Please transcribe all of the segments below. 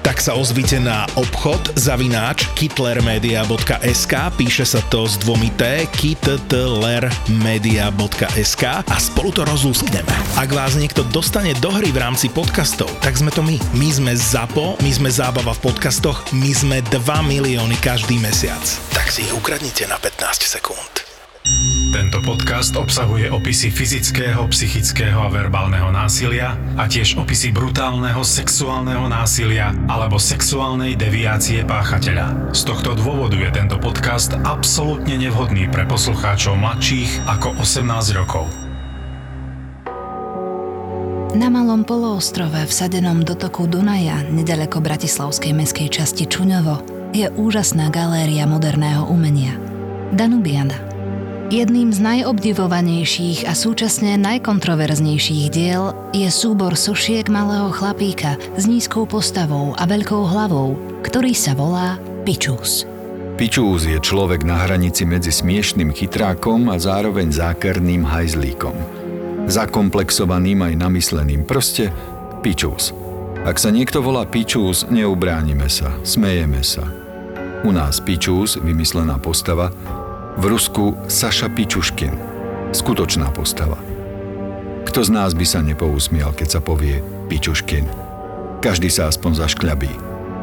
Tak sa ozvite na obchod zavináč kitlermedia.sk píše sa to s dvomi T kitlermedia.sk a spolu to rozlúskneme. Ak vás niekto dostane do hry v rámci podcastov, tak sme to my. My sme ZAPO, my sme zábava v podcastoch, my sme 2 milióny každý mesiac. Tak si ich ukradnite na 15 sekúnd. Tento podcast obsahuje opisy fyzického, psychického a verbálneho násilia a tiež opisy brutálneho sexuálneho násilia alebo sexuálnej deviácie páchateľa. Z tohto dôvodu je tento podcast absolútne nevhodný pre poslucháčov mladších ako 18 rokov. Na malom poloostrove vsadenom do toku Dunaja, nedaleko bratislavskej meskej časti Čuňovo, je úžasná galéria moderného umenia. Danubiana – Jedným z najobdivovanejších a súčasne najkontroverznejších diel je súbor sošiek malého chlapíka s nízkou postavou a veľkou hlavou, ktorý sa volá Pičus. Pičúz je človek na hranici medzi smiešným chytrákom a zároveň zákerným hajzlíkom. Zakomplexovaným aj namysleným, proste Pičúz. Ak sa niekto volá Pičúz, neubránime sa, smejeme sa. U nás Pičúz, vymyslená postava, v Rusku Saša Pičuškin. Skutočná postava. Kto z nás by sa nepousmial, keď sa povie Pičuškin? Každý sa aspoň zaškľabí.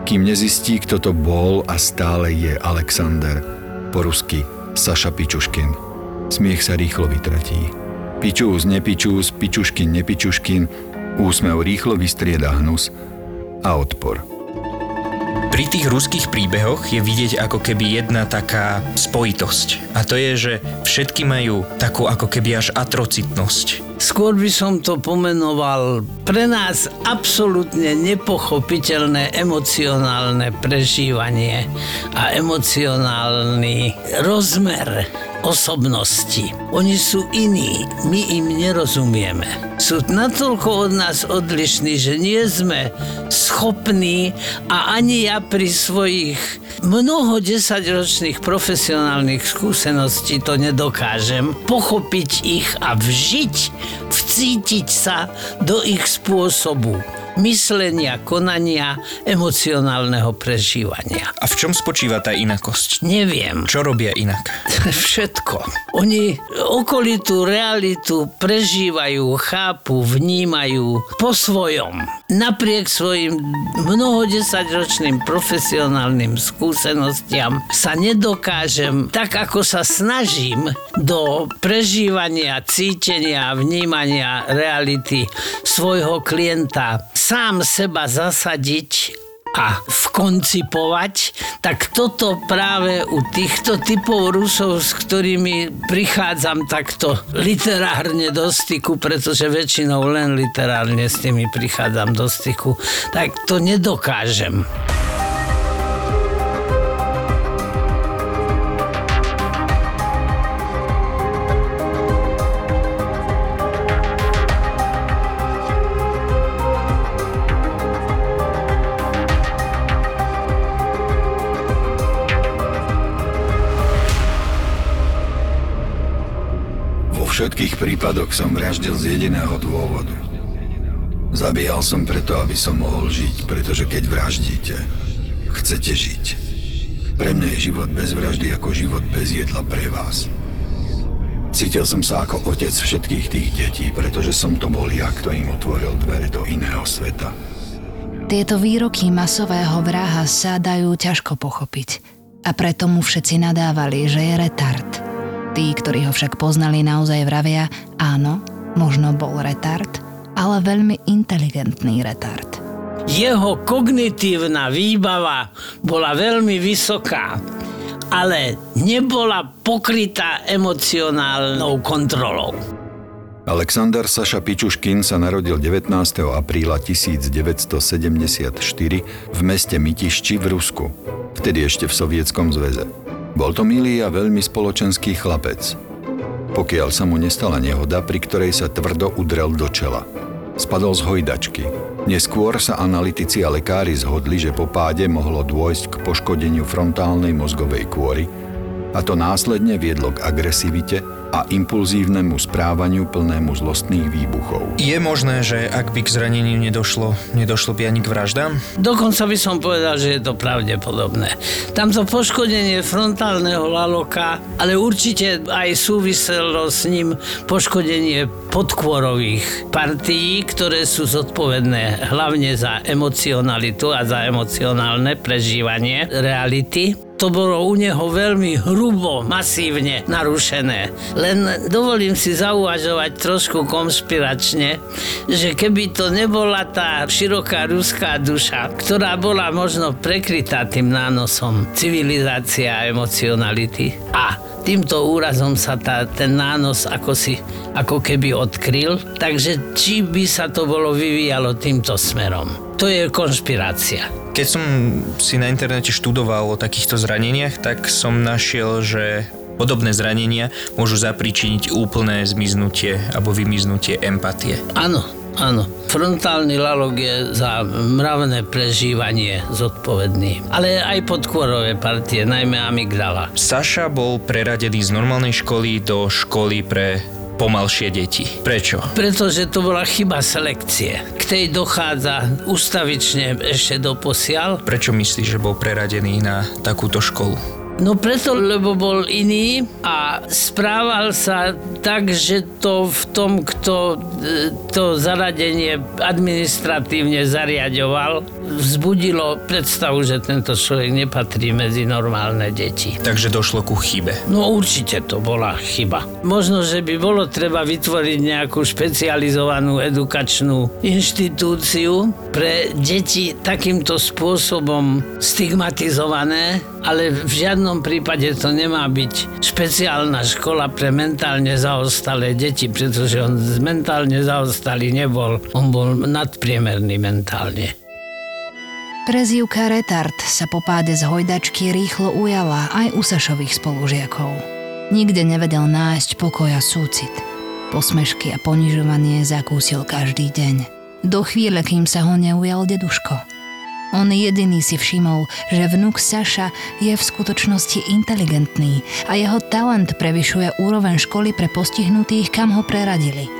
Kým nezistí, kto to bol a stále je Alexander, po rusky Saša Pičuškin. Smiech sa rýchlo vytratí. Pičús, nepičús, pičuškin, nepičuškin, úsmev rýchlo vystrieda hnus a odpor. Pri tých ruských príbehoch je vidieť ako keby jedna taká spojitosť. A to je, že všetky majú takú ako keby až atrocitnosť. Skôr by som to pomenoval pre nás absolútne nepochopiteľné emocionálne prežívanie a emocionálny rozmer osobnosti. Oni sú iní, my im nerozumieme. Sú natoľko od nás odlišní, že nie sme schopní a ani ja pri svojich mnoho desaťročných profesionálnych skúseností to nedokážem pochopiť ich a vžiť, vcítiť sa do ich spôsobu myslenia, konania, emocionálneho prežívania. A v čom spočíva tá inakosť? Neviem. Čo robia inak? Všetko. Oni okolitú realitu prežívajú, chápu, vnímajú po svojom. Napriek svojim mnohodesaťročným profesionálnym skúsenostiam sa nedokážem, tak ako sa snažím, do prežívania, cítenia, vnímania reality svojho klienta sám seba zasadiť a vkoncipovať, tak toto práve u týchto typov Rusov, s ktorými prichádzam takto literárne do styku, pretože väčšinou len literárne s nimi prichádzam do styku, tak to nedokážem. Prípadoch som vraždil z jediného dôvodu. Zabíjal som preto, aby som mohol žiť, pretože keď vraždíte, chcete žiť. Pre mňa je život bez vraždy ako život bez jedla pre vás. Cítil som sa ako otec všetkých tých detí, pretože som to bol ja, kto im otvoril dvere do iného sveta. Tieto výroky masového vraha sa dajú ťažko pochopiť. A preto mu všetci nadávali, že je retard – Tí, ktorí ho však poznali, naozaj vravia, áno, možno bol retard, ale veľmi inteligentný retard. Jeho kognitívna výbava bola veľmi vysoká, ale nebola pokrytá emocionálnou kontrolou. Alexander Saša Pičuškin sa narodil 19. apríla 1974 v meste Mytišči v Rusku, vtedy ešte v Sovietskom zväze. Bol to milý a veľmi spoločenský chlapec. pokiaľ sa mu nestala nehoda, pri ktorej sa tvrdo udrel do čela. Spadol z hojdačky. Neskôr sa analytici a lekári zhodli, že po páde mohlo dôjsť k poškodeniu frontálnej mozgovej kôry a to následne viedlo k agresivite a impulzívnemu správaniu plnému zlostných výbuchov. Je možné, že ak by k zraneniu nedošlo, nedošlo by ani k vraždám? Dokonca by som povedal, že je to pravdepodobné. Tamto poškodenie frontálneho laloka, ale určite aj súviselo s ním poškodenie podkôrových partií, ktoré sú zodpovedné hlavne za emocionalitu a za emocionálne prežívanie reality to bolo u neho veľmi hrubo, masívne narušené. Len dovolím si zauvažovať trošku konšpiračne, že keby to nebola tá široká ruská duša, ktorá bola možno prekrytá tým nánosom civilizácia a emocionality a týmto úrazom sa tá, ten nános ako si ako keby odkryl, takže či by sa to bolo vyvíjalo týmto smerom. To je konšpirácia. Keď som si na internete študoval o takýchto zraneniach, tak som našiel, že Podobné zranenia môžu zapríčiniť úplné zmiznutie alebo vymiznutie empatie. Áno, áno. Frontálny lalok je za mravné prežívanie zodpovedný. Ale aj podkôrové partie, najmä amygdala. Saša bol preradený z normálnej školy do školy pre pomalšie deti. Prečo? Pretože to bola chyba selekcie. K tej dochádza ustavične ešte do posiaľ. Prečo myslíš, že bol preradený na takúto školu? No preto, lebo bol iný a správal sa tak, že to v tom, kto e, to zaradenie administratívne zariadoval, vzbudilo predstavu, že tento človek nepatrí medzi normálne deti. Takže došlo ku chybe. No určite to bola chyba. Možno, že by bolo treba vytvoriť nejakú špecializovanú edukačnú inštitúciu pre deti takýmto spôsobom stigmatizované, ale v žiadnom prípade to nemá byť špeciálna škola pre mentálne zaostalé deti, pretože on mentálne zaostalý nebol, on bol nadpriemerný mentálne. Prezývka retard sa po páde z hojdačky rýchlo ujala aj u Sašových spolužiakov. Nikde nevedel nájsť pokoj a súcit. Posmešky a ponižovanie zakúsil každý deň. Do chvíle, kým sa ho neujal deduško – on jediný si všimol, že vnúk Saša je v skutočnosti inteligentný a jeho talent prevyšuje úroveň školy pre postihnutých, kam ho preradili.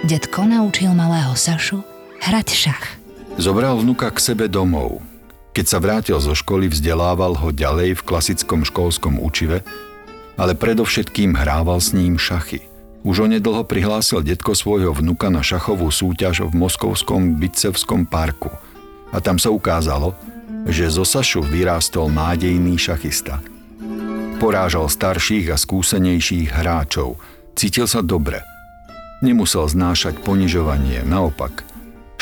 Detko naučil malého Sašu hrať šach. Zobral vnuka k sebe domov. Keď sa vrátil zo školy, vzdelával ho ďalej v klasickom školskom učive, ale predovšetkým hrával s ním šachy. Už onedlho prihlásil detko svojho vnuka na šachovú súťaž v moskovskom Bitcevskom parku – a tam sa ukázalo, že zo Sašu vyrástol nádejný šachista. Porážal starších a skúsenejších hráčov. Cítil sa dobre. Nemusel znášať ponižovanie, naopak.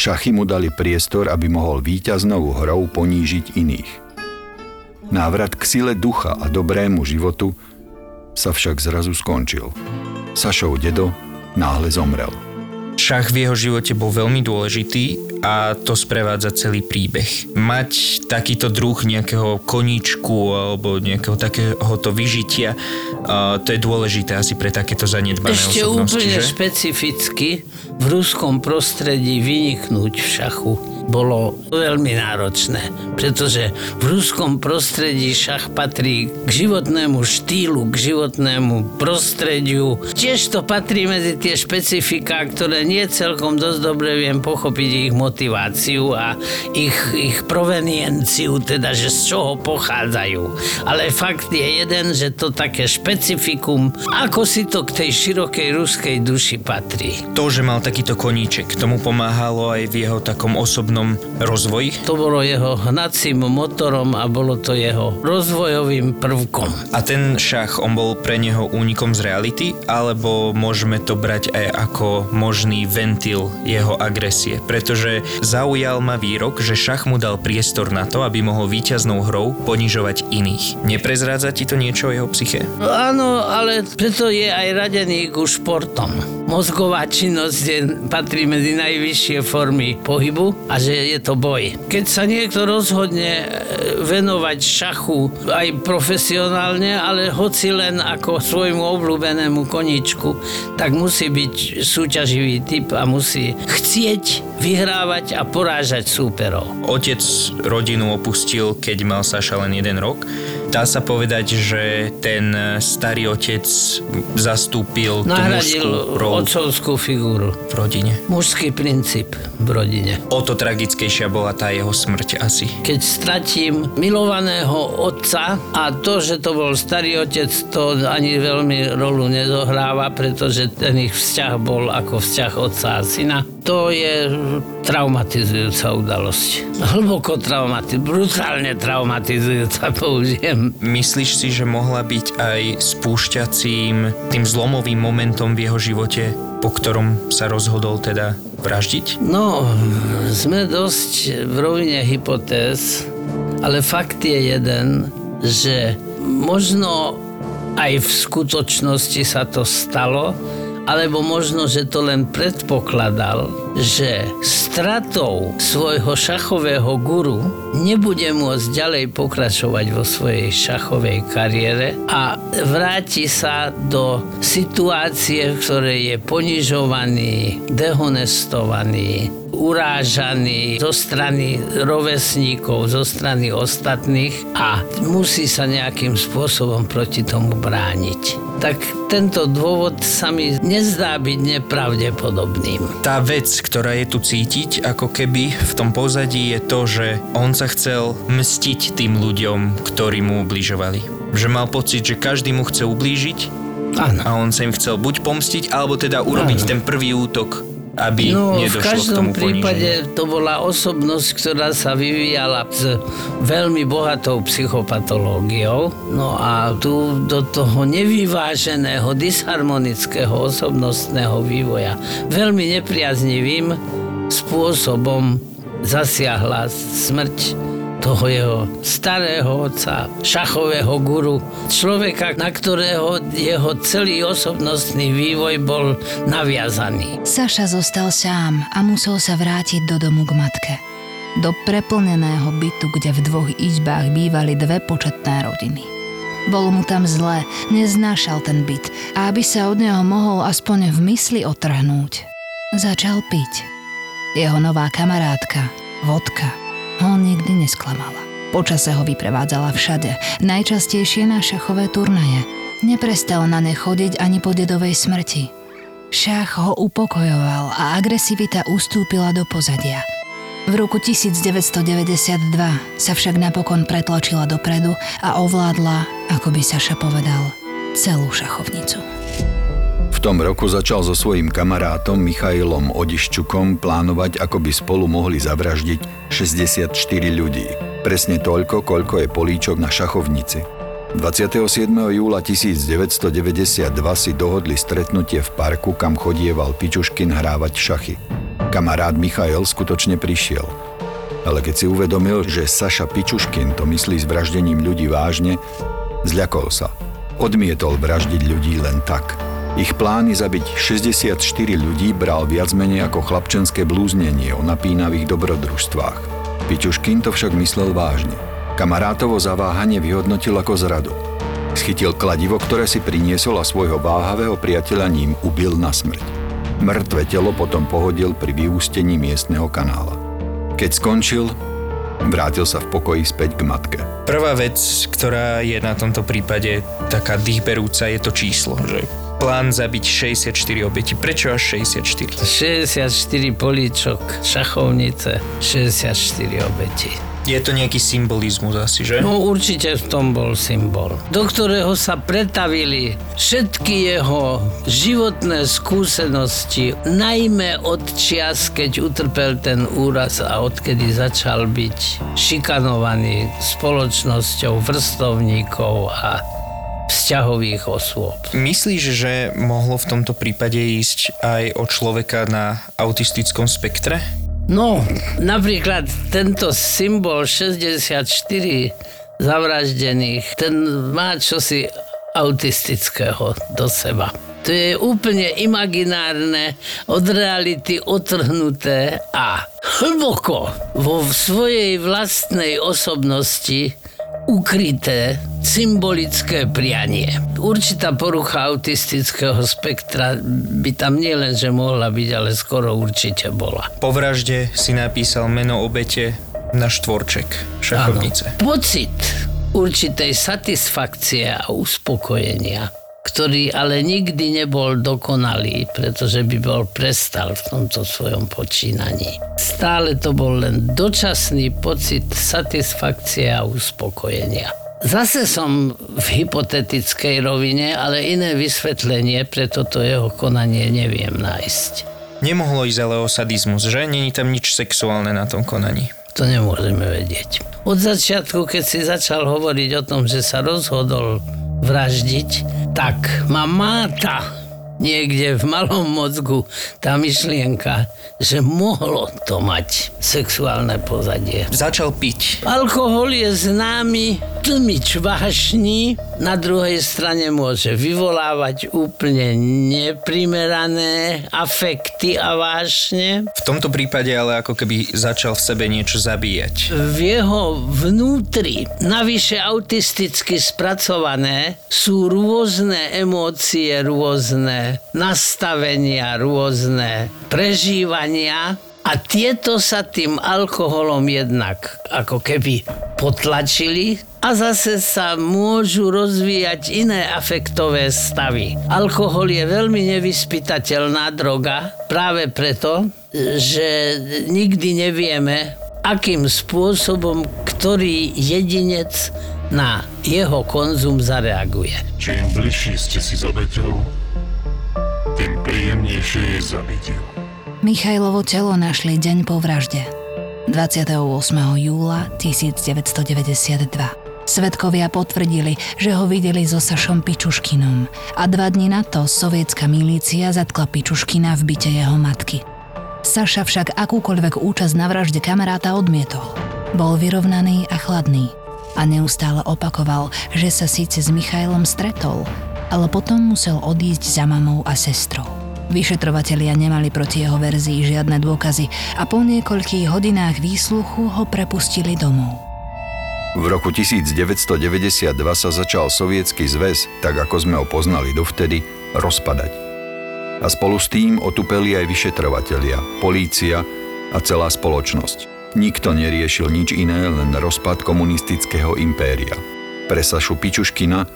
Šachy mu dali priestor, aby mohol víťaznou hrou ponížiť iných. Návrat k sile ducha a dobrému životu sa však zrazu skončil. Sašov dedo náhle zomrel. Šach v jeho živote bol veľmi dôležitý a to sprevádza celý príbeh. Mať takýto druh nejakého koníčku alebo nejakého takéhoto vyžitia, to je dôležité asi pre takéto zanedbané Ešte osobnosti, úplne že? špecificky v ruskom prostredí vyniknúť v šachu bolo veľmi náročné, pretože v ruskom prostredí šach patrí k životnému štýlu, k životnému prostrediu. Tiež to patrí medzi tie špecifika, ktoré nie celkom dosť dobre viem pochopiť ich motiváciu a ich, ich provenienciu, teda že z čoho pochádzajú. Ale fakt je jeden, že to také špecifikum, ako si to k tej širokej ruskej duši patrí. To, že mal takýto koníček, tomu pomáhalo aj v jeho takom osobnom osobnom rozvoji? To bolo jeho hnacím motorom a bolo to jeho rozvojovým prvkom. A ten šach, on bol pre neho únikom z reality, alebo môžeme to brať aj ako možný ventil jeho agresie? Pretože zaujal ma výrok, že šach mu dal priestor na to, aby mohol víťaznou hrou ponižovať iných. Neprezrádza ti to niečo o jeho psyche? Áno, ale preto je aj radený ku športom. mozgová činnosť je, patrí medzi najvyššie formy pohybu a že je to boj. Keď sa niekto rozhodne e, venovať šachu aj profesionálne, ale hoci len ako svojmu obľúbenému koničku, tak musí byť súťaživý typ a musí chcieť vyhrávať a porážať súperov. Otec rodinu opustil, keď mal Saša len jeden rok. Dá sa povedať, že ten starý otec zastúpil Nahradil tú mužskú rolu otcovskú figúru. v rodine. Mužský princíp v rodine. O to tragickejšia bola tá jeho smrť asi. Keď stratím milovaného otca a to, že to bol starý otec, to ani veľmi rolu nezohráva, pretože ten ich vzťah bol ako vzťah otca a syna. To je traumatizujúca udalosť. Hlboko traumatizujúca, brutálne traumatizujúca, použijem. Myslíš si, že mohla byť aj spúšťacím, tým zlomovým momentom v jeho živote, po ktorom sa rozhodol teda vraždiť? No, sme dosť v rovine hypotéz, ale fakt je jeden, že možno aj v skutočnosti sa to stalo, alebo možno, že to len predpokladal, že stratou svojho šachového guru nebude môcť ďalej pokračovať vo svojej šachovej kariére a vráti sa do situácie, v ktorej je ponižovaný, dehonestovaný, urážaný zo strany rovesníkov, zo strany ostatných a musí sa nejakým spôsobom proti tomu brániť. Tak tento dôvod sa mi nezdá byť nepravdepodobným. Tá vec, ktorá je tu cítiť, ako keby v tom pozadí je to, že on sa chcel mstiť tým ľuďom, ktorí mu ubližovali. Že mal pocit, že každý mu chce ublížiť Áno. a on sa im chcel buď pomstiť, alebo teda urobiť Áno. ten prvý útok, aby No, v nedošlo k každom tomu poníženiu. prípade to bola osobnosť, ktorá sa vyvíjala s veľmi bohatou psychopatológiou. No a tu do toho nevyváženého, disharmonického osobnostného vývoja veľmi nepriaznivým spôsobom zasiahla smrť toho jeho starého otca, šachového guru, človeka, na ktorého jeho celý osobnostný vývoj bol naviazaný. Saša zostal sám a musel sa vrátiť do domu k matke. Do preplneného bytu, kde v dvoch izbách bývali dve početné rodiny. Bolo mu tam zle, neznášal ten byt a aby sa od neho mohol aspoň v mysli otrhnúť, začal piť. Jeho nová kamarátka, vodka, ho nikdy nesklamala. Počase ho vyprevádzala všade, najčastejšie na šachové turnaje. Neprestal na ne chodiť ani po dedovej smrti. Šach ho upokojoval a agresivita ustúpila do pozadia. V roku 1992 sa však napokon pretlačila dopredu a ovládla, ako by Saša povedal, celú šachovnicu. V tom roku začal so svojím kamarátom Michailom Odiščukom plánovať, ako by spolu mohli zavraždiť 64 ľudí. Presne toľko, koľko je políčok na šachovnici. 27. júla 1992 si dohodli stretnutie v parku, kam chodieval Pičuškin hrávať šachy. Kamarát Michail skutočne prišiel. Ale keď si uvedomil, že Saša Pičuškin to myslí s vraždením ľudí vážne, zľakol sa. Odmietol vraždiť ľudí len tak. Ich plány zabiť 64 ľudí bral viac menej ako chlapčenské blúznenie o napínavých dobrodružstvách. Pičuškin to však myslel vážne. Kamarátovo zaváhanie vyhodnotil ako zradu. Schytil kladivo, ktoré si priniesol a svojho váhavého priateľa ním ubil na smrť. Mŕtve telo potom pohodil pri vyústení miestneho kanála. Keď skončil, vrátil sa v pokoji späť k matke. Prvá vec, ktorá je na tomto prípade taká dýchberúca, je to číslo, že plán zabiť 64 obeti. Prečo až 64? 64 políčok, šachovnice, 64 obeti. Je to nejaký symbolizmus asi, že? No určite v tom bol symbol, do ktorého sa pretavili všetky jeho životné skúsenosti, najmä od čias, keď utrpel ten úraz a odkedy začal byť šikanovaný spoločnosťou vrstovníkov a vzťahových osôb. Myslíš, že mohlo v tomto prípade ísť aj o človeka na autistickom spektre? No, napríklad tento symbol 64 zavraždených, ten má čosi autistického do seba. To je úplne imaginárne, od reality otrhnuté a hlboko vo svojej vlastnej osobnosti ukryté symbolické prianie. Určitá porucha autistického spektra by tam nielen, že mohla byť, ale skoro určite bola. Po vražde si napísal meno obete na štvorček šachovnice. Áno. Pocit určitej satisfakcie a uspokojenia ktorý ale nikdy nebol dokonalý, pretože by bol prestal v tomto svojom počínaní. Stále to bol len dočasný pocit satisfakcie a uspokojenia. Zase som v hypotetickej rovine, ale iné vysvetlenie pre toto jeho konanie neviem nájsť. Nemohlo ísť ale o sadizmus, že? Není tam nič sexuálne na tom konaní. To nemôžeme vedieť. Od začiatku, keď si začal hovoriť o tom, že sa rozhodol vraždiť, tak ma máta niekde v malom mozgu tá myšlienka, že mohlo to mať sexuálne pozadie. Začal piť. Alkohol je známy tlmič vášni, na druhej strane môže vyvolávať úplne neprimerané afekty a vášne. V tomto prípade ale ako keby začal v sebe niečo zabíjať. V jeho vnútri, navyše autisticky spracované, sú rôzne emócie, rôzne nastavenia, rôzne prežívania, a tieto sa tým alkoholom jednak ako keby potlačili a zase sa môžu rozvíjať iné afektové stavy. Alkohol je veľmi nevyspytateľná droga práve preto, že nikdy nevieme, akým spôsobom ktorý jedinec na jeho konzum zareaguje. Čím bližšie ste si s obeťou, tým príjemnejšie je zabitiu. Michajlovo telo našli deň po vražde. 28. júla 1992. Svedkovia potvrdili, že ho videli so Sašom Pičuškinom a dva dní na to sovietská milícia zatkla Pičuškina v byte jeho matky. Saša však akúkoľvek účasť na vražde kamaráta odmietol. Bol vyrovnaný a chladný a neustále opakoval, že sa síce s Michailom stretol, ale potom musel odísť za mamou a sestrou. Vyšetrovatelia nemali proti jeho verzii žiadne dôkazy a po niekoľkých hodinách výsluchu ho prepustili domov. V roku 1992 sa začal sovietský zväz, tak ako sme ho poznali dovtedy, rozpadať. A spolu s tým otupeli aj vyšetrovatelia, polícia a celá spoločnosť. Nikto neriešil nič iné, len rozpad komunistického impéria. Pre Sašu Pičuškina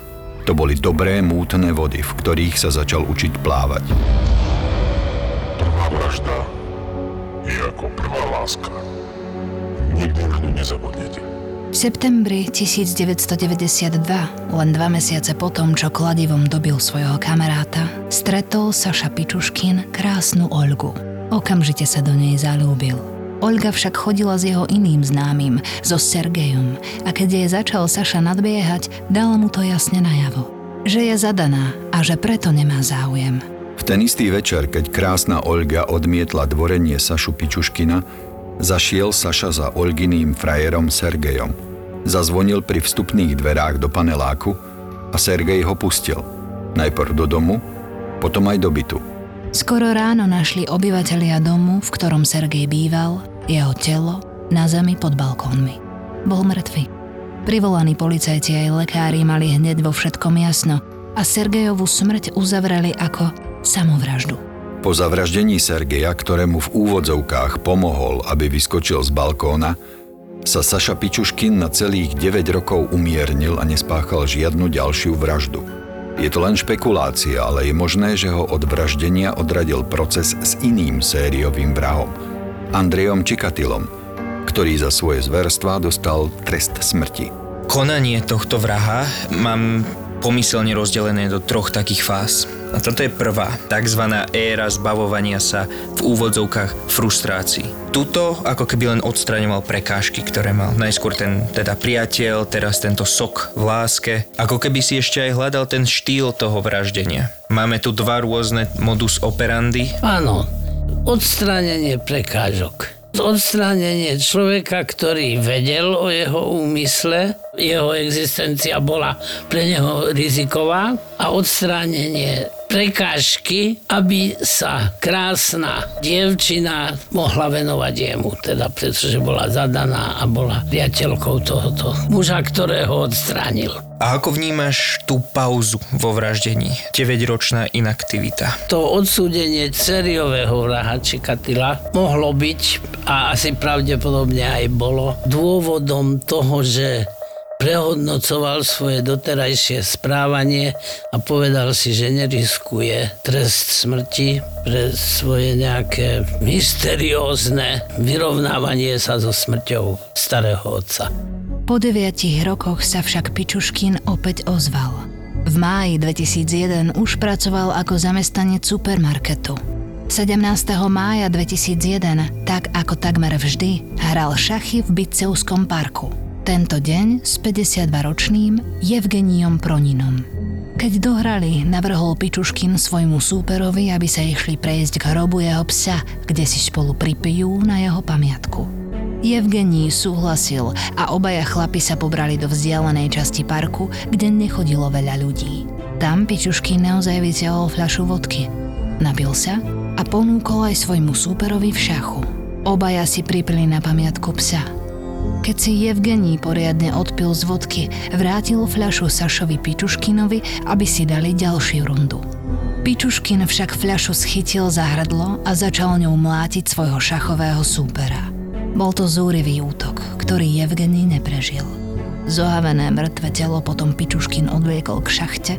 to boli dobré mútne vody, v ktorých sa začal učiť plávať vražda je ako prvá láska. Nikdy na ňu nezabudnete. V septembri 1992, len dva mesiace potom, čo kladivom dobil svojho kamaráta, stretol Saša Pičuškin krásnu Olgu. Okamžite sa do nej zalúbil. Olga však chodila s jeho iným známym, so Sergejom, a keď jej začal Saša nadbiehať, dala mu to jasne najavo. Že je zadaná a že preto nemá záujem – v ten istý večer, keď krásna Olga odmietla dvorenie Sašu Pičuškina, zašiel Saša za Olginým frajerom Sergejom. Zazvonil pri vstupných dverách do paneláku a Sergej ho pustil. Najprv do domu, potom aj do bytu. Skoro ráno našli obyvatelia domu, v ktorom Sergej býval, jeho telo na zemi pod balkónmi. Bol mŕtvy. Privolaní policajti aj lekári mali hneď vo všetkom jasno a Sergejovú smrť uzavreli ako samovraždu. Po zavraždení Sergeja, ktorému v úvodzovkách pomohol, aby vyskočil z balkóna, sa Saša Pičuškin na celých 9 rokov umiernil a nespáchal žiadnu ďalšiu vraždu. Je to len špekulácia, ale je možné, že ho od vraždenia odradil proces s iným sériovým vrahom, Andrejom Čikatilom, ktorý za svoje zverstva dostal trest smrti. Konanie tohto vraha mám pomyselne rozdelené do troch takých fáz. A toto je prvá, tzv. éra zbavovania sa v úvodzovkách frustrácií. Tuto ako keby len odstraňoval prekážky, ktoré mal. Najskôr ten teda priateľ, teraz tento sok v láske. Ako keby si ešte aj hľadal ten štýl toho vraždenia. Máme tu dva rôzne modus operandi. Áno, odstránenie prekážok odstránenie človeka, ktorý vedel o jeho úmysle jeho existencia bola pre neho riziková a odstránenie prekážky, aby sa krásna dievčina mohla venovať jemu, teda pretože bola zadaná a bola priateľkou tohoto muža, ktorého odstránil. A ako vnímaš tú pauzu vo vraždení? 9-ročná inaktivita. To odsúdenie ceriového vraha Čikatila mohlo byť a asi pravdepodobne aj bolo dôvodom toho, že prehodnocoval svoje doterajšie správanie a povedal si, že neriskuje trest smrti pre svoje nejaké mysteriózne vyrovnávanie sa so smrťou starého otca. Po deviatich rokoch sa však Pičuškin opäť ozval. V máji 2001 už pracoval ako zamestnanec supermarketu. 17. mája 2001, tak ako takmer vždy, hral šachy v Bicevskom parku – tento deň s 52-ročným Evgeniom Proninom. Keď dohrali, navrhol Pičuškin svojmu súperovi, aby sa išli prejsť k hrobu jeho psa, kde si spolu pripijú na jeho pamiatku. Evgenii súhlasil a obaja chlapi sa pobrali do vzdialenej časti parku, kde nechodilo veľa ľudí. Tam Pičuškin naozaj vysiahol fľašu vodky. Napil sa a ponúkol aj svojmu súperovi v šachu. Obaja si pripili na pamiatku psa – keď si Evgení poriadne odpil z vodky, vrátil fľašu Sašovi Pičuškinovi, aby si dali ďalšiu rundu. Pičuškin však fľašu schytil za hrdlo a začal ňou mlátiť svojho šachového súpera. Bol to zúrivý útok, ktorý Evgení neprežil. Zohavené mŕtve telo potom Pičuškin odviekol k šachte,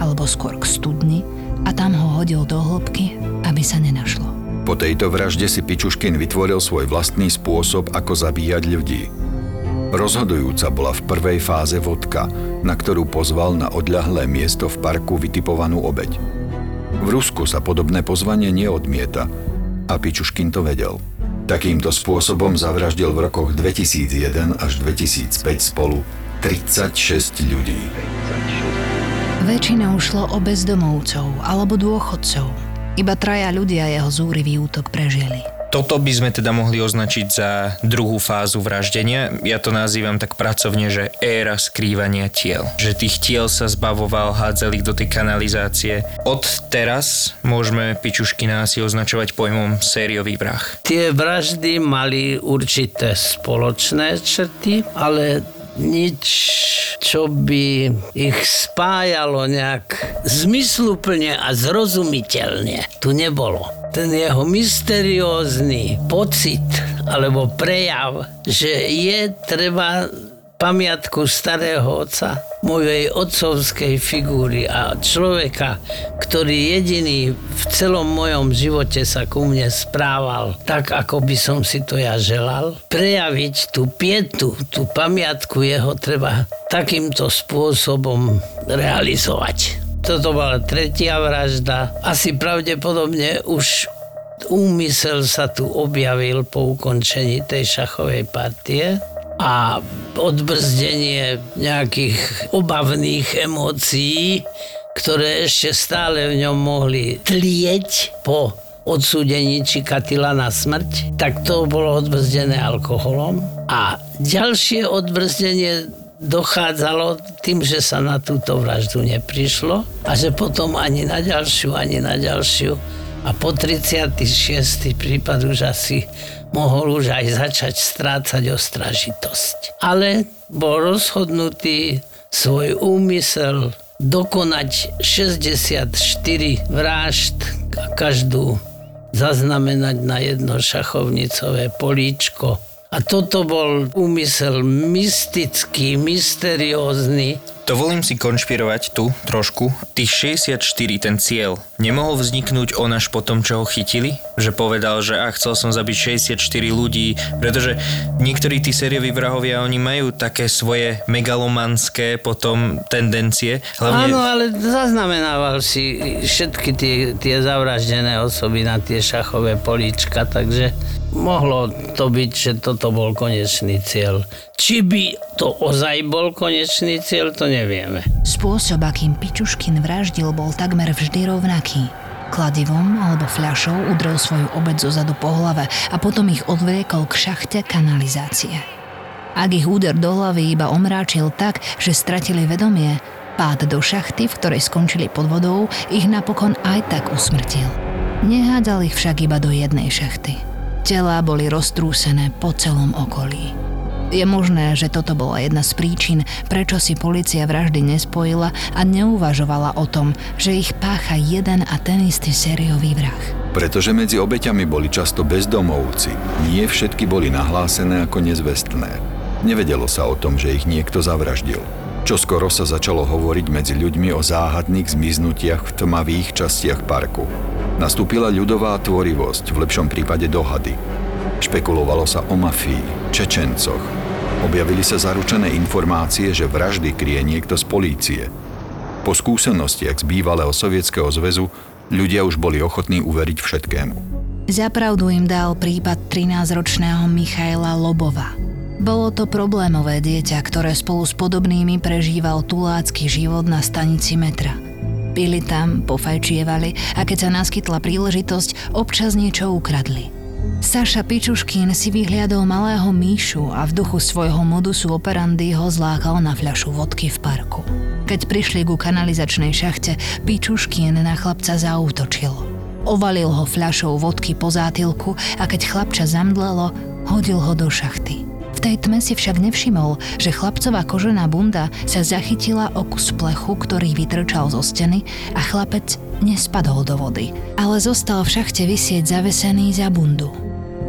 alebo skôr k studni, a tam ho hodil do hĺbky, aby sa nenašlo. Po tejto vražde si Pičuškin vytvoril svoj vlastný spôsob, ako zabíjať ľudí. Rozhodujúca bola v prvej fáze vodka, na ktorú pozval na odľahlé miesto v parku vytipovanú obeď. V Rusku sa podobné pozvanie neodmieta a Pičuškin to vedel. Takýmto spôsobom zavraždil v rokoch 2001 až 2005 spolu 36 ľudí. Väčšinou šlo o bezdomovcov alebo dôchodcov, iba traja ľudia jeho zúrivý útok prežili. Toto by sme teda mohli označiť za druhú fázu vraždenia. Ja to nazývam tak pracovne, že éra skrývania tiel. Že tých tiel sa zbavoval, hádzal ich do tej kanalizácie. Od teraz môžeme Pičuškina asi označovať pojmom sériový vrah. Tie vraždy mali určité spoločné črty, ale nič, čo by ich spájalo nejak zmysluplne a zrozumiteľne. Tu nebolo. Ten jeho mysteriózny pocit alebo prejav, že je treba pamiatku starého otca, mojej otcovskej figúry a človeka, ktorý jediný v celom mojom živote sa ku mne správal tak, ako by som si to ja želal. Prejaviť tú pietu, tú pamiatku jeho treba takýmto spôsobom realizovať. Toto bola tretia vražda. Asi pravdepodobne už úmysel sa tu objavil po ukončení tej šachovej partie a odbrzdenie nejakých obavných emócií, ktoré ešte stále v ňom mohli tlieť po odsúdení Čikatila na smrť, tak to bolo odbrzdené alkoholom. A ďalšie odbrzdenie dochádzalo tým, že sa na túto vraždu neprišlo a že potom ani na ďalšiu, ani na ďalšiu a po 36. prípad už asi mohol už aj začať strácať ostražitosť. Ale bol rozhodnutý svoj úmysel dokonať 64 vražd a každú zaznamenať na jedno šachovnicové políčko. A toto bol úmysel mystický, mysteriózny, Dovolím si konšpirovať tu trošku. Tých 64, ten cieľ, nemohol vzniknúť on až po tom, čo ho chytili? Že povedal, že a chcel som zabiť 64 ľudí, pretože niektorí tí sérioví vrahovia, oni majú také svoje megalomanské potom tendencie. Hlavne... Áno, ale zaznamenával si všetky tie, tie zavraždené osoby na tie šachové políčka, takže mohlo to byť, že toto bol konečný cieľ. Či by to ozaj bol konečný cieľ, to nevieme. Spôsob, akým Pičuškin vraždil, bol takmer vždy rovnaký. Kladivom alebo fľašou udrel svoju obec zozadu po hlave a potom ich odvliekol k šachte kanalizácie. Ak ich úder do hlavy iba omráčil tak, že stratili vedomie, pád do šachty, v ktorej skončili pod vodou, ich napokon aj tak usmrtil. Nehádal ich však iba do jednej šachty. Telá boli roztrúsené po celom okolí. Je možné, že toto bola jedna z príčin, prečo si policia vraždy nespojila a neuvažovala o tom, že ich pácha jeden a ten istý sériový vrah. Pretože medzi obeťami boli často bezdomovci, nie všetky boli nahlásené ako nezvestné. Nevedelo sa o tom, že ich niekto zavraždil. Čoskoro sa začalo hovoriť medzi ľuďmi o záhadných zmiznutiach v tmavých častiach parku. Nastúpila ľudová tvorivosť, v lepšom prípade dohady. Špekulovalo sa o mafii, Čečencoch. Objavili sa zaručené informácie, že vraždy kryje niekto z polície. Po skúsenostiach z bývalého sovietskeho zväzu ľudia už boli ochotní uveriť všetkému. Zapravdu im dal prípad 13-ročného Michaila Lobova. Bolo to problémové dieťa, ktoré spolu s podobnými prežíval tulácky život na stanici metra. Pili tam, pofajčievali a keď sa naskytla príležitosť, občas niečo ukradli – Saša Pičuškin si vyhliadol malého Míšu a v duchu svojho modusu operandy ho zlákal na fľašu vodky v parku. Keď prišli ku kanalizačnej šachte, Pičuškin na chlapca zautočil. Ovalil ho fľašou vodky po zátilku a keď chlapča zamdlelo, hodil ho do šachty. V tej tme si však nevšimol, že chlapcová kožená bunda sa zachytila o kus plechu, ktorý vytrčal zo steny a chlapec nespadol do vody, ale zostal v šachte vysieť zavesený za bundu.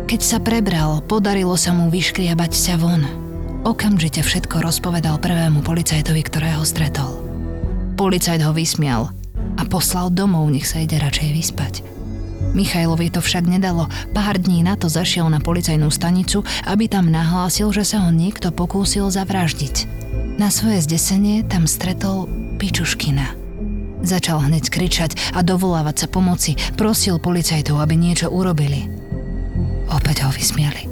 Keď sa prebral, podarilo sa mu vyškriabať sa von. Okamžite všetko rozpovedal prvému policajtovi, ktorého stretol. Policajt ho vysmial a poslal domov, nech sa ide radšej vyspať. Michailovi to však nedalo. Pár dní na to zašiel na policajnú stanicu, aby tam nahlásil, že sa ho niekto pokúsil zavraždiť. Na svoje zdesenie tam stretol Pičuškina. Začal hneď kričať a dovolávať sa pomoci, prosil policajtov, aby niečo urobili. Opäť ho vysmieli.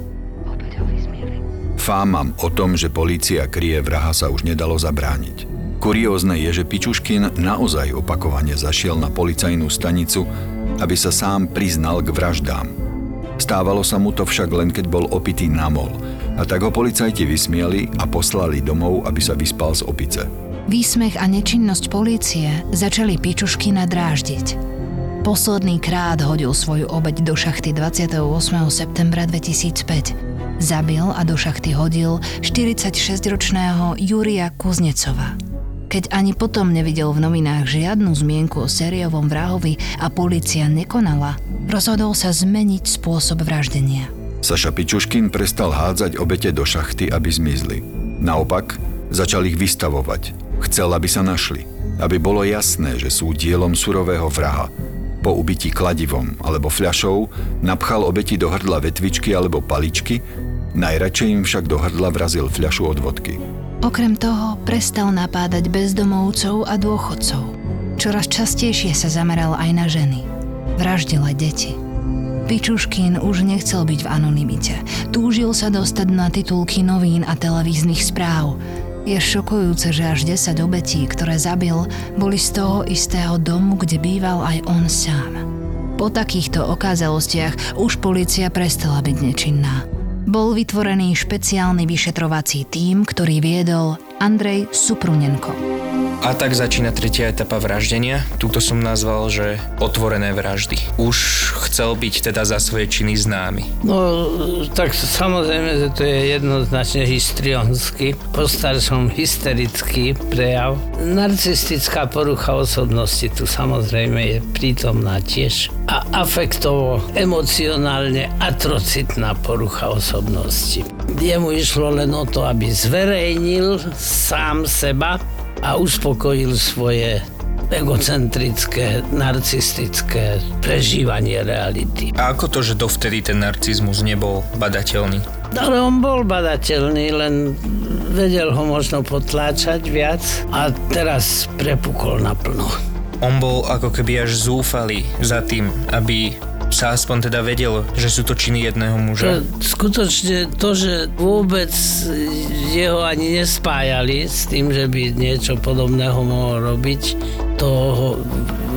Fámam o tom, že polícia kryje vraha sa už nedalo zabrániť. Kuriózne je, že Pičuškin naozaj opakovane zašiel na policajnú stanicu, aby sa sám priznal k vraždám. Stávalo sa mu to však len keď bol opitý namol a tak ho policajti vysmieli a poslali domov, aby sa vyspal z opice. Výsmech a nečinnosť polície začali Pičuškina dráždiť. Posledný krát hodil svoju obeď do šachty 28. septembra 2005. Zabil a do šachty hodil 46-ročného Júria Kuznecova. Keď ani potom nevidel v novinách žiadnu zmienku o sériovom vrahovi a policia nekonala, rozhodol sa zmeniť spôsob vraždenia. Saša Pičuškin prestal hádzať obete do šachty, aby zmizli. Naopak, začal ich vystavovať. Chcel, aby sa našli. Aby bolo jasné, že sú dielom surového vraha, po ubití kladivom alebo fľašou napchal obeti do hrdla vetvičky alebo paličky, najradšej im však do hrdla vrazil fľašu od vodky. Okrem toho prestal napádať bezdomovcov a dôchodcov. Čoraz častejšie sa zameral aj na ženy. Vraždil aj deti. Pičuškin už nechcel byť v anonimite. Túžil sa dostať na titulky novín a televíznych správ. Je šokujúce, že až 10 obetí, ktoré zabil, boli z toho istého domu, kde býval aj on sám. Po takýchto okázalostiach už policia prestala byť nečinná. Bol vytvorený špeciálny vyšetrovací tím, ktorý viedol Andrej Suprunenko. A tak začína tretia etapa vraždenia. Tuto som nazval, že otvorené vraždy. Už chcel byť teda za svoje činy známy. No, tak samozrejme, že to je jednoznačne histrionsky, po staršom hysterický prejav. Narcistická porucha osobnosti tu samozrejme je prítomná tiež. A afektovo, emocionálne atrocitná porucha osobnosti. Jemu išlo len o to, aby zverejnil sám seba, a uspokojil svoje egocentrické, narcistické prežívanie reality. A ako to, že dovtedy ten narcizmus nebol badateľný? Ale on bol badateľný, len vedel ho možno potláčať viac a teraz prepukol naplno. On bol ako keby až zúfalý za tým, aby sa aspoň teda vedelo, že sú to činy jedného muža? Skutočne to, že vôbec jeho ani nespájali s tým, že by niečo podobného mohol robiť, to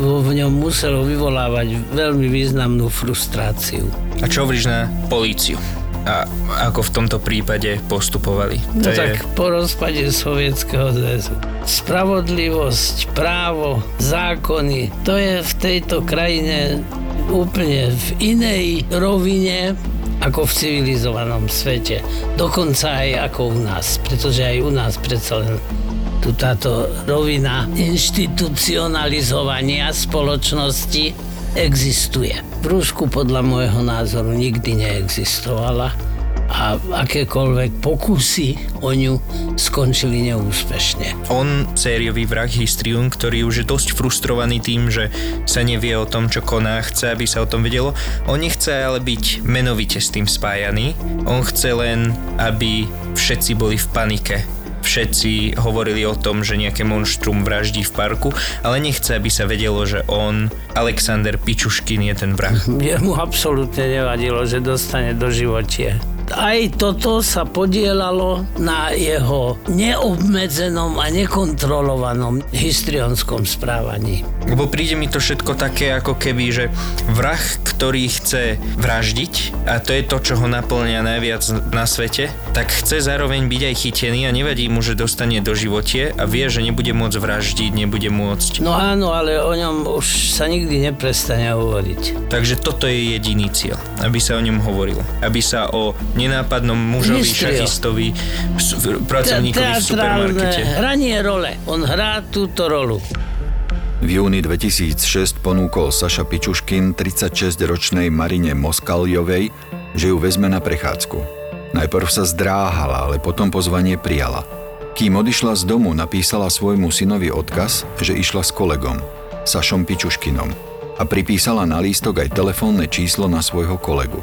v ňom muselo vyvolávať veľmi významnú frustráciu. A čo hovoríš na políciu? a ako v tomto prípade postupovali. No tak po rozpade Sovietskeho zväzu. Spravodlivosť, právo, zákony, to je v tejto krajine úplne v inej rovine ako v civilizovanom svete. Dokonca aj ako u nás, pretože aj u nás predsa len tu táto rovina institucionalizovania spoločnosti existuje. V Rusku podľa môjho názoru nikdy neexistovala a akékoľvek pokusy o ňu skončili neúspešne. On, sériový vrah Histrium, ktorý už je dosť frustrovaný tým, že sa nevie o tom, čo koná, chce, aby sa o tom vedelo. On nechce ale byť menovite s tým spájaný. On chce len, aby všetci boli v panike všetci hovorili o tom, že nejaké monštrum vraždí v parku, ale nechce, aby sa vedelo, že on, Alexander Pičuškin, je ten vrah. Jemu absolútne nevadilo, že dostane do životie aj toto sa podielalo na jeho neobmedzenom a nekontrolovanom histrionskom správaní. Lebo príde mi to všetko také ako keby, že vrah, ktorý chce vraždiť, a to je to, čo ho naplňa najviac na svete, tak chce zároveň byť aj chytený a nevadí mu, že dostane do životie a vie, že nebude môcť vraždiť, nebude môcť. No áno, ale o ňom už sa nikdy neprestane hovoriť. Takže toto je jediný cieľ, aby sa o ňom hovorilo. Aby sa o nenápadnom mužovi, Mistrio. šachistovi, pracovníkovi v supermarkete. Hranie role. On hrá túto rolu. V júni 2006 ponúkol Saša Pičuškin 36-ročnej Marine Moskaljovej, že ju vezme na prechádzku. Najprv sa zdráhala, ale potom pozvanie prijala. Kým odišla z domu, napísala svojmu synovi odkaz, že išla s kolegom, Sašom Pičuškinom, a pripísala na lístok aj telefónne číslo na svojho kolegu.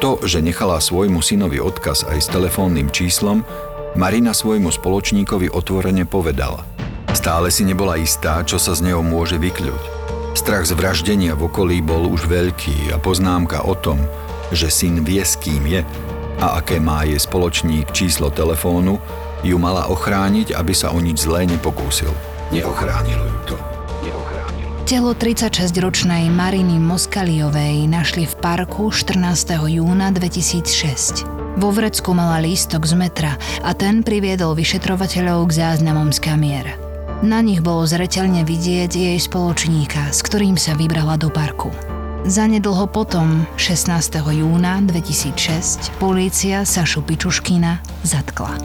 To, že nechala svojmu synovi odkaz aj s telefónnym číslom, Marina svojmu spoločníkovi otvorene povedala. Stále si nebola istá, čo sa z neho môže vykľuť. Strach z vraždenia v okolí bol už veľký a poznámka o tom, že syn vie s kým je a aké má jej spoločník číslo telefónu, ju mala ochrániť, aby sa o nič zlé nepokúsil. Neochránilo ju to. Telo 36-ročnej Mariny Moskaliovej našli v parku 14. júna 2006. Vo vrecku mala lístok z metra a ten priviedol vyšetrovateľov k záznamom z kamier. Na nich bolo zreteľne vidieť jej spoločníka, s ktorým sa vybrala do parku. Zanedlho potom, 16. júna 2006, polícia Sašu Pičuškina zatkla.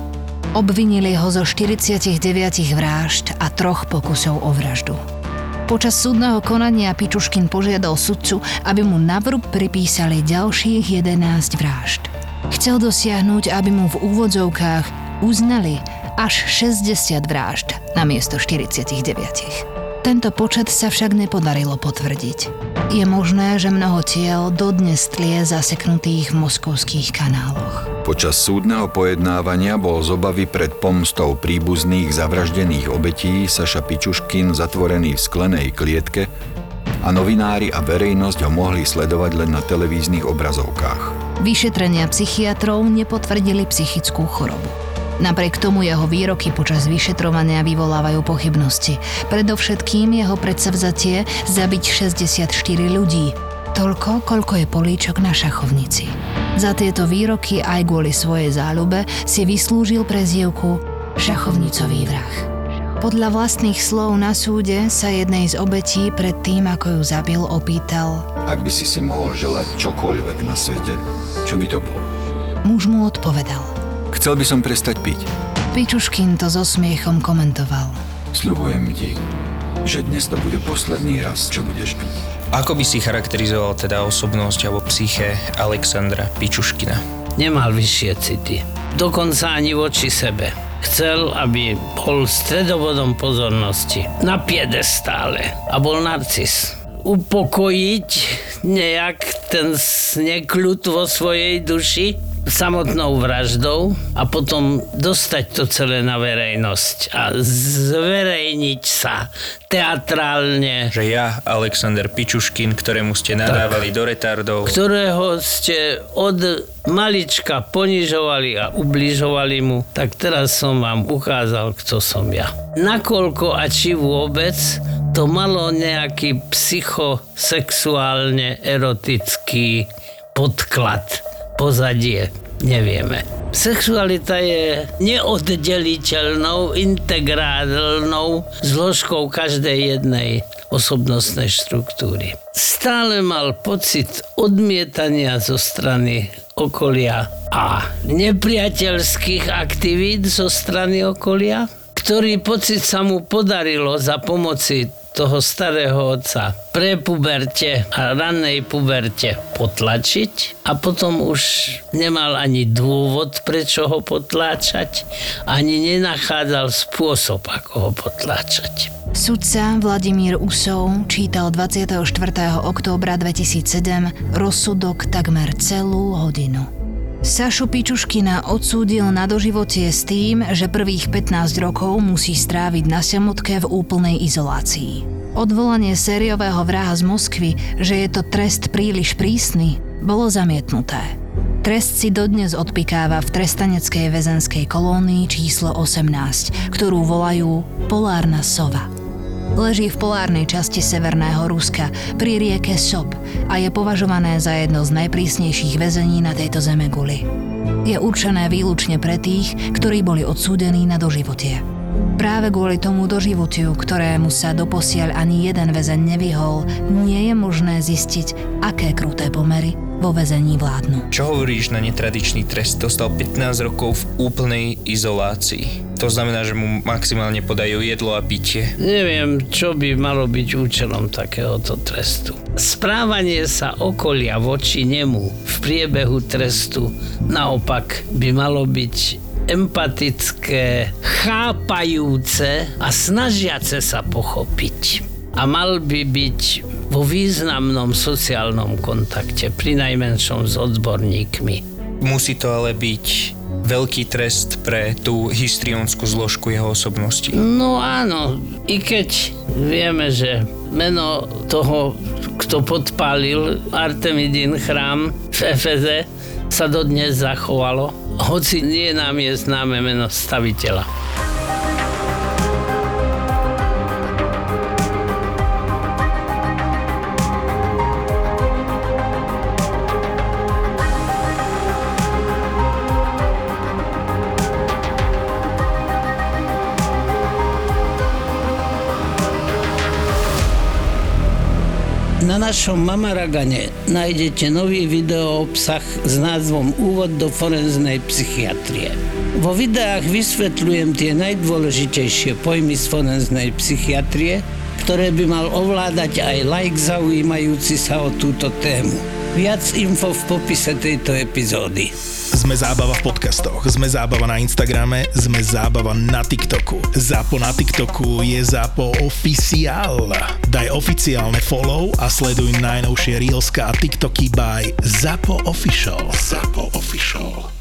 Obvinili ho zo 49 vražd a troch pokusov o vraždu. Počas súdneho konania Pičuškin požiadal sudcu, aby mu na vrub pripísali ďalších 11 vražd. Chcel dosiahnuť, aby mu v úvodzovkách uznali až 60 vražd na miesto 49. Tento počet sa však nepodarilo potvrdiť. Je možné, že mnoho tiel dodnes tlie zaseknutých v moskovských kanáloch. Počas súdneho pojednávania bol z obavy pred pomstou príbuzných zavraždených obetí Saša Pičuškin zatvorený v sklenej klietke a novinári a verejnosť ho mohli sledovať len na televíznych obrazovkách. Vyšetrenia psychiatrov nepotvrdili psychickú chorobu. Napriek tomu jeho výroky počas vyšetrovania vyvolávajú pochybnosti. Predovšetkým jeho predsavzatie zabiť 64 ľudí, toľko, koľko je políčok na šachovnici. Za tieto výroky aj kvôli svojej záľube si vyslúžil prezývku šachovnicový vrah. Podľa vlastných slov na súde sa jednej z obetí pred tým, ako ju zabil, opýtal Ak by si si mohol želať čokoľvek na svete, čo by to bolo? Muž mu odpovedal. Chcel by som prestať piť. Pičuškin to so smiechom komentoval. Sľubujem ti, že dnes to bude posledný raz, čo budeš piť. Ako by si charakterizoval teda osobnosť alebo psyché Alexandra Pičuškina? Nemal vyššie city. Dokonca ani voči sebe. Chcel, aby bol stredobodom pozornosti. Na piedestále. A bol narcis. Upokojiť nejak ten snekľud vo svojej duši samotnou vraždou a potom dostať to celé na verejnosť a zverejniť sa teatrálne. Že ja, Alexander Pičuškin, ktorému ste nadávali tak, do retardov. Ktorého ste od malička ponižovali a ubližovali mu, tak teraz som vám ukázal, kto som ja. Nakoľko a či vôbec to malo nejaký psychosexuálne erotický podklad pozadie. nevieme. Sexualita je neoddeliteľnou, integrálnou zložkou každej jednej osobnostnej štruktúry. Stále mal pocit odmietania zo strany okolia a nepriateľských aktivít zo strany okolia, ktorý pocit sa mu podarilo za pomoci toho starého otca pre puberte a rannej puberte potlačiť a potom už nemal ani dôvod, prečo ho potláčať, ani nenachádzal spôsob, ako ho potláčať. Sudca Vladimír Usov čítal 24. októbra 2007 rozsudok takmer celú hodinu. Sašu Pičuškina odsúdil na doživotie s tým, že prvých 15 rokov musí stráviť na samotke v úplnej izolácii. Odvolanie sériového vraha z Moskvy, že je to trest príliš prísny, bolo zamietnuté. Trest si dodnes odpikáva v trestaneckej väzenskej kolónii číslo 18, ktorú volajú Polárna sova. Leží v polárnej časti severného Ruska pri rieke Sop a je považované za jedno z najprísnejších väzení na tejto zemeguli. Je určené výlučne pre tých, ktorí boli odsúdení na doživotie. Práve kvôli tomu doživotiu, ktorému sa doposiaľ ani jeden väzen nevyhol, nie je možné zistiť, aké kruté pomery vo väzení vládnu. Čo hovoríš na netradičný trest? Dostal 15 rokov v úplnej izolácii. To znamená, že mu maximálne podajú jedlo a pitie. Neviem, čo by malo byť účelom takéhoto trestu. Správanie sa okolia voči nemu v priebehu trestu naopak by malo byť empatické, chápajúce a snažiace sa pochopiť. A mal by byť vo významnom sociálnom kontakte, pri najmenšom s odborníkmi. Musí to ale byť veľký trest pre tú histriónsku zložku jeho osobnosti. No áno, i keď vieme, že meno toho, kto podpálil Artemidin chrám v Efeze, sa dodnes zachovalo, hoci nie nám je známe meno staviteľa. Na našom Mamaragane nájdete nový video obsah s názvom Úvod do forenznej psychiatrie. Vo videách vysvetľujem tie najdôležitejšie pojmy z forenznej psychiatrie, ktoré by mal ovládať aj like zaujímajúci sa o túto tému. Viac info v popise tejto epizódy. Sme zábava v podcastoch, sme zábava na Instagrame, sme zábava na TikToku. Zapo na TikToku je Zapo oficiál. Daj oficiálne follow a sleduj najnovšie Reelska a TikToky by Zapo Official. Zapo Official.